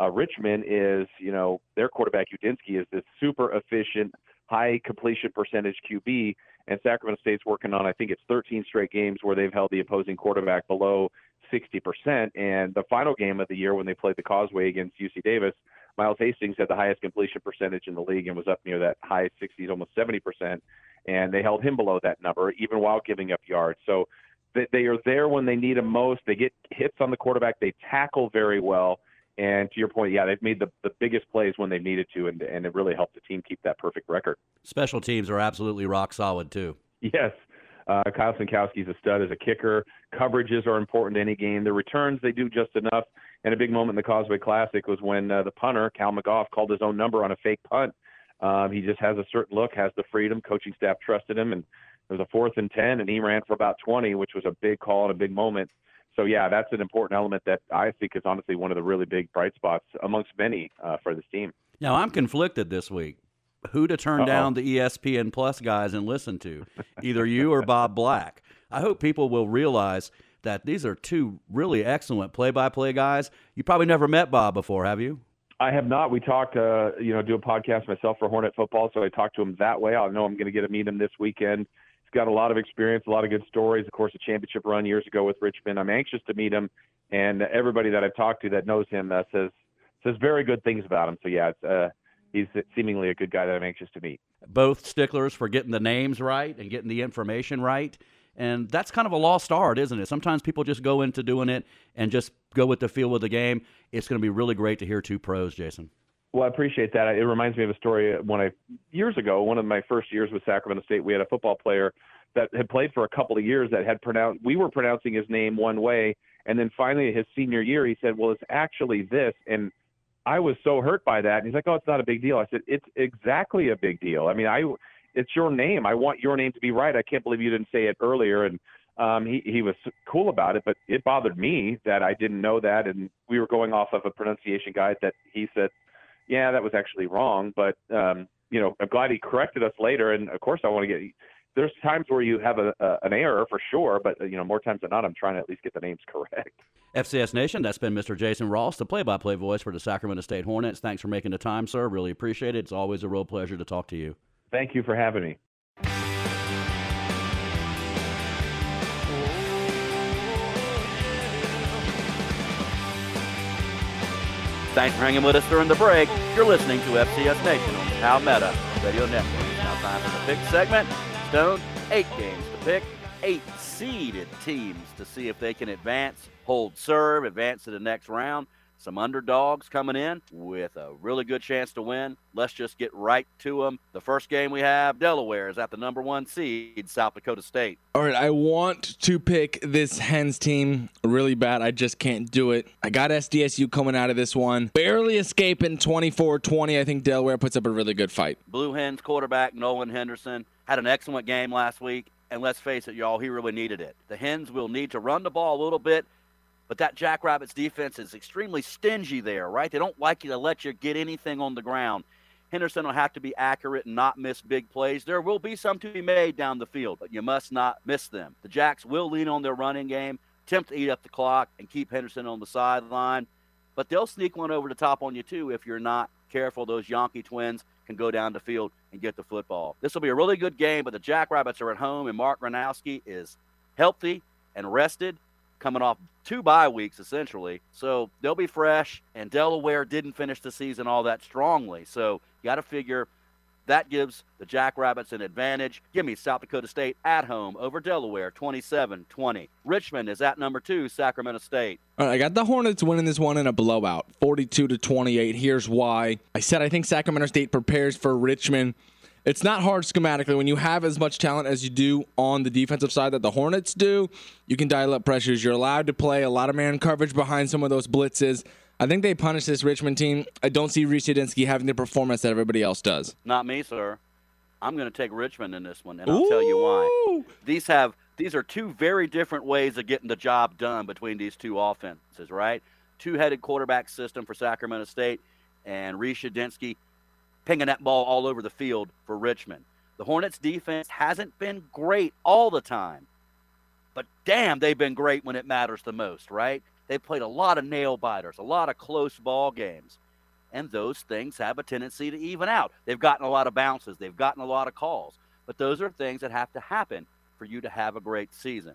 Speaker 6: uh, Richmond is, you know, their quarterback Udinski is this super efficient, high completion percentage QB, and Sacramento State's working on, I think it's 13 straight games where they've held the opposing quarterback below 60%. And the final game of the year when they played the Causeway against UC Davis, Miles Hastings had the highest completion percentage in the league and was up near that high 60s, almost 70%. And they held him below that number, even while giving up yards. So they, they are there when they need them most. They get hits on the quarterback. They tackle very well. And to your point, yeah, they've made the, the biggest plays when they needed to, and, and it really helped the team keep that perfect record.
Speaker 1: Special teams are absolutely rock solid, too.
Speaker 6: Yes. Uh, Kyle Sentkowski's a stud as a kicker. Coverages are important to any game. The returns, they do just enough. And a big moment in the Causeway Classic was when uh, the punter, Cal McGough, called his own number on a fake punt. Um, he just has a certain look, has the freedom. Coaching staff trusted him, and it was a fourth and 10, and he ran for about 20, which was a big call and a big moment. So, yeah, that's an important element that I think is honestly one of the really big bright spots amongst many uh, for this team.
Speaker 1: Now, I'm conflicted this week. Who to turn Uh-oh. down the ESPN Plus guys and listen to, either you or Bob Black. I hope people will realize – that these are two really excellent play-by-play guys. You probably never met Bob before, have you?
Speaker 6: I have not. We talked, uh, you know, do a podcast myself for Hornet Football, so I talked to him that way. I know I'm going to get to meet him this weekend. Got a lot of experience, a lot of good stories. Of course, a championship run years ago with Richmond. I'm anxious to meet him, and everybody that I've talked to that knows him uh, says says very good things about him. So yeah, it's, uh, he's seemingly a good guy that I'm anxious to meet.
Speaker 1: Both sticklers for getting the names right and getting the information right. And that's kind of a lost art, isn't it? Sometimes people just go into doing it and just go with the feel of the game. It's going to be really great to hear two pros, Jason.
Speaker 6: Well, I appreciate that. It reminds me of a story when I years ago, one of my first years with Sacramento State, we had a football player that had played for a couple of years that had pronounced we were pronouncing his name one way and then finally his senior year he said, "Well, it's actually this." And I was so hurt by that. And he's like, "Oh, it's not a big deal." I said, "It's exactly a big deal." I mean, I it's your name. I want your name to be right. I can't believe you didn't say it earlier. And um, he he was cool about it, but it bothered me that I didn't know that, and we were going off of a pronunciation guide that he said, yeah, that was actually wrong. But um, you know, I'm glad he corrected us later. And of course, I want to get. There's times where you have a, a, an error for sure, but you know, more times than not, I'm trying to at least get the names *laughs* correct.
Speaker 1: FCS Nation, that's been Mr. Jason Ross, the play-by-play voice for the Sacramento State Hornets. Thanks for making the time, sir. Really appreciate it. It's always a real pleasure to talk to you.
Speaker 6: Thank you for having me.
Speaker 1: Thanks for hanging with us during the break. You're listening to FCS Nation on Palmetto Radio Network. Now time for the pick segment. Stone, eight games to pick, eight seeded teams to see if they can advance, hold serve, advance to the next round some underdogs coming in with a really good chance to win. Let's just get right to them. The first game we have, Delaware is at the number one seed, South Dakota State.
Speaker 2: All right, I want to pick this Hens team really bad. I just can't do it. I got SDSU coming out of this one, barely escaping 24 20. I think Delaware puts up a really good fight.
Speaker 1: Blue Hens quarterback Nolan Henderson had an excellent game last week. And let's face it, y'all, he really needed it. The Hens will need to run the ball a little bit but that Jackrabbits defense is extremely stingy there, right? They don't like you to let you get anything on the ground. Henderson will have to be accurate and not miss big plays. There will be some to be made down the field, but you must not miss them. The Jacks will lean on their running game, attempt to eat up the clock, and keep Henderson on the sideline. But they'll sneak one over the top on you, too, if you're not careful. Those Janke twins can go down the field and get the football. This will be a really good game, but the Jackrabbits are at home, and Mark Gronowski is healthy and rested coming off two bye weeks essentially. So they'll be fresh, and Delaware didn't finish the season all that strongly. So you got to figure that gives the Jackrabbits an advantage. Give me South Dakota State at home over Delaware 27 20. Richmond is at number two, Sacramento State.
Speaker 2: All right, I got the Hornets winning this one in a blowout 42 to 28. Here's why. I said I think Sacramento State prepares for Richmond it's not hard schematically when you have as much talent as you do on the defensive side that the Hornets do. You can dial up pressures. You're allowed to play a lot of man coverage behind some of those blitzes. I think they punish this Richmond team. I don't see Reece Udinski having the performance that everybody else does.
Speaker 1: Not me, sir. I'm going to take Richmond in this one, and I'll Ooh. tell you why. These have these are two very different ways of getting the job done between these two offenses, right? Two-headed quarterback system for Sacramento State, and Reece Udinski pinging that ball all over the field for Richmond. The Hornets defense hasn't been great all the time, but damn, they've been great when it matters the most, right? They've played a lot of nail biters, a lot of close ball games, and those things have a tendency to even out. They've gotten a lot of bounces, they've gotten a lot of calls, but those are things that have to happen for you to have a great season.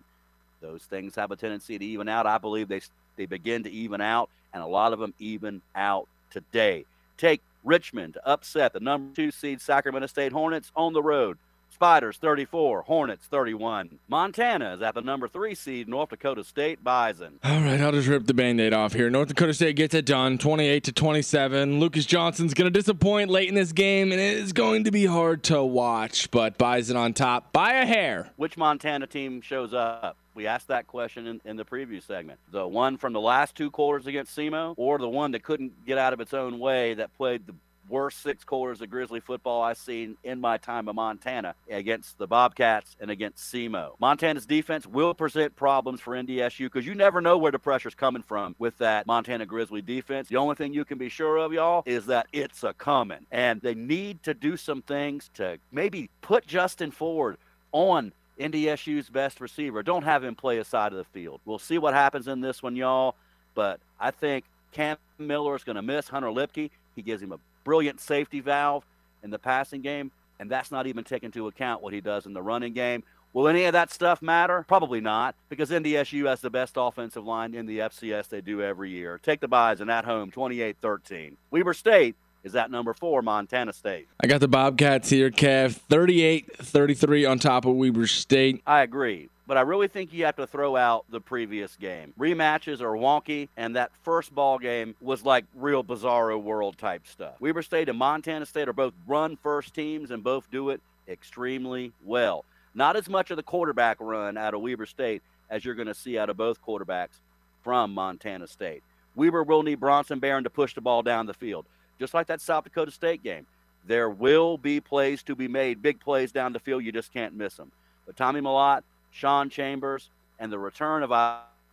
Speaker 1: Those things have a tendency to even out. I believe they they begin to even out, and a lot of them even out today. Take Richmond to upset the number two seed Sacramento State Hornets on the road. Spiders 34, Hornets 31. Montana is at the number three seed North Dakota State Bison.
Speaker 2: All right, I'll just rip the band-aid off here. North Dakota State gets it done, 28 to 27. Lucas Johnson's going to disappoint late in this game, and it is going to be hard to watch. But Bison on top by a hair.
Speaker 1: Which Montana team shows up? We asked that question in, in the preview segment. The one from the last two quarters against SEMO, or the one that couldn't get out of its own way that played the worst six quarters of Grizzly football I've seen in my time in Montana against the Bobcats and against SEMO. Montana's defense will present problems for NDSU because you never know where the pressure's coming from with that Montana Grizzly defense. The only thing you can be sure of, y'all, is that it's a coming. And they need to do some things to maybe put Justin Ford on NDSU's best receiver. Don't have him play a side of the field. We'll see what happens in this one, y'all. But I think Cam Miller is going to miss Hunter Luepke. He gives him a brilliant safety valve in the passing game, and that's not even taking into account what he does in the running game. Will any of that stuff matter? Probably not, because NDSU has the best offensive line in the FCS they do every year. Take the Bison at home, 28 13. Weber State is at number four, Montana State.
Speaker 2: I got the Bobcats here, Kev. 38 33 on top of Weber State.
Speaker 1: I agree but I really think you have to throw out the previous game. Rematches are wonky, and that first ball game was like real bizarro world type stuff. Weber State and Montana State are both run first teams and both do it extremely well. Not as much of the quarterback run out of Weber State as you're going to see out of both quarterbacks from Montana State. Weber will need Bronson Barron to push the ball down the field, just like that South Dakota State game. There will be plays to be made, big plays down the field. You just can't miss them. But Tommy Mellott, Sean Chambers, and the return of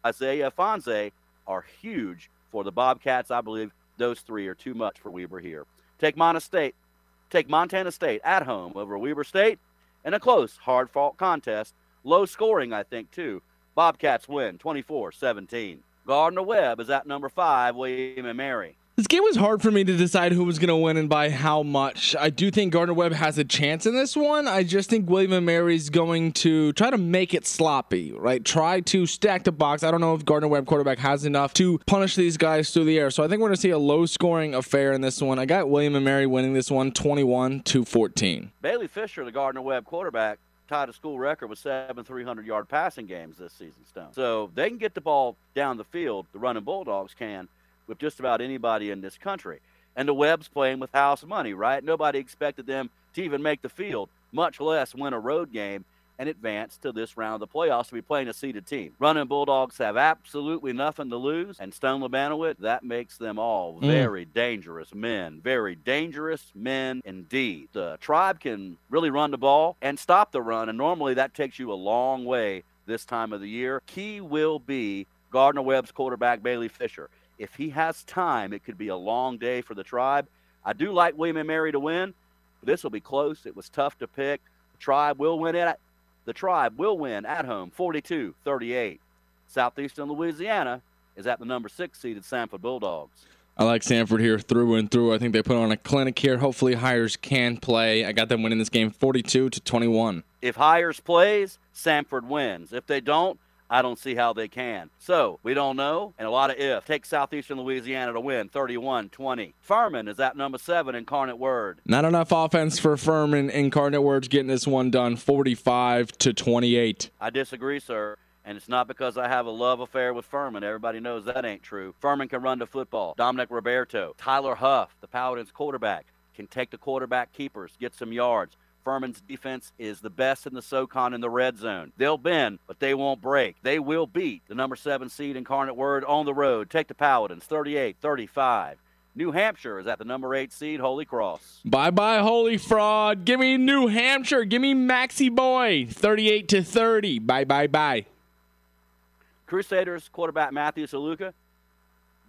Speaker 1: Isaiah Ifanse are huge for the Bobcats. I believe those three are too much for Weber here. Take Montana State Take Montana State at home over Weber State in a close, hard fought contest. Low scoring, I think, too. Bobcats win 24 17. Gardner Webb is at number five, William and Mary.
Speaker 2: This game was hard for me to decide who was going to win and by how much. I do think Gardner Webb has a chance in this one. I just think William and Mary's going to try to make it sloppy, right? Try to stack the box. I don't know if Gardner Webb quarterback has enough to punish these guys through the air. So I think we're going to see a low scoring affair in this one. I got William and Mary winning this one 21 to 14.
Speaker 1: Bailey Fisher, the Gardner Webb quarterback, tied a school record with seven 300 yard passing games this season, Stone. So they can get the ball down the field, the running Bulldogs can with just about anybody in this country. And the Webb's playing with house money, right? Nobody expected them to even make the field, much less win a road game and advance to this round of the playoffs to be playing a seeded team. Running Bulldogs have absolutely nothing to lose, and Stone Labanowitz, that makes them all
Speaker 2: Mm.
Speaker 1: very dangerous men. Very dangerous men indeed. The tribe can really run the ball and stop the run, and normally that takes you a long way this time of the year. Key will be Gardner Webb's quarterback, Bailey Fisher. If he has time, it could be a long day for the tribe. I do like William and Mary to win. But this will be close. It was tough to pick. The tribe will win it. The tribe will win at home 42 38. Southeastern Louisiana is at the number six seeded Samford Bulldogs.
Speaker 2: I like Samford here through and through. I think they put on a clinic here. Hopefully, Hiers can play. I got them winning this game 42 to 21.
Speaker 1: If Hiers plays, Samford wins. If they don't, I don't see how they can. So we don't know, and a lot of if. Take Southeastern Louisiana to win 31 20. Furman is at number seven, Incarnate Word.
Speaker 2: Not enough offense for Furman. Incarnate Words getting this one done 45 to 28.
Speaker 1: I disagree, sir. And it's not because I have a love affair with Furman. Everybody knows that ain't true. Furman can run the football. Dominic Roberto, Tyler Huff, the Paladins quarterback, can take the quarterback keepers, get some yards. Furman's defense is the best in the SoCon in the red zone. They'll bend, but they won't break. They will beat the number seven seed Incarnate Word on the road. Take the Paladins 38 35. New Hampshire is at the number eight seed Holy Cross.
Speaker 2: Bye bye, holy fraud. Give me New Hampshire. Give me Maxie Boy. 38 to 30. Bye bye bye.
Speaker 1: Crusaders quarterback Matthew Sluka,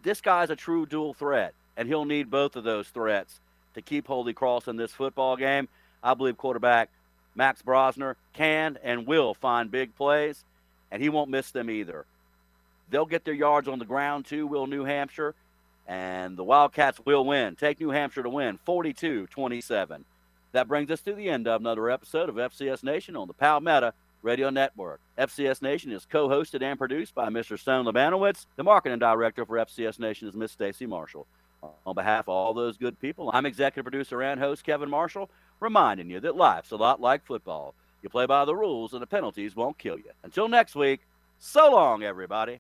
Speaker 1: this guy's a true dual threat, and he'll need both of those threats to keep Holy Cross in this football game. I believe quarterback Max Brosmer can and will find big plays, and he won't miss them either. They'll get their yards on the ground too, will New Hampshire, and the Wildcats will win. Take New Hampshire to win 42 27. That brings us to the end of another episode of FCS Nation on the Palmetto Radio Network. FCS Nation is co-hosted and produced by Mr. Stone Labanowitz. The marketing director for FCS Nation is Miss Stacy Marshall. On behalf of all those good people, I'm executive producer and host Kevin Marshall, reminding you that life's a lot like football. You play by the rules and the penalties won't kill you. Until next week, so long, everybody.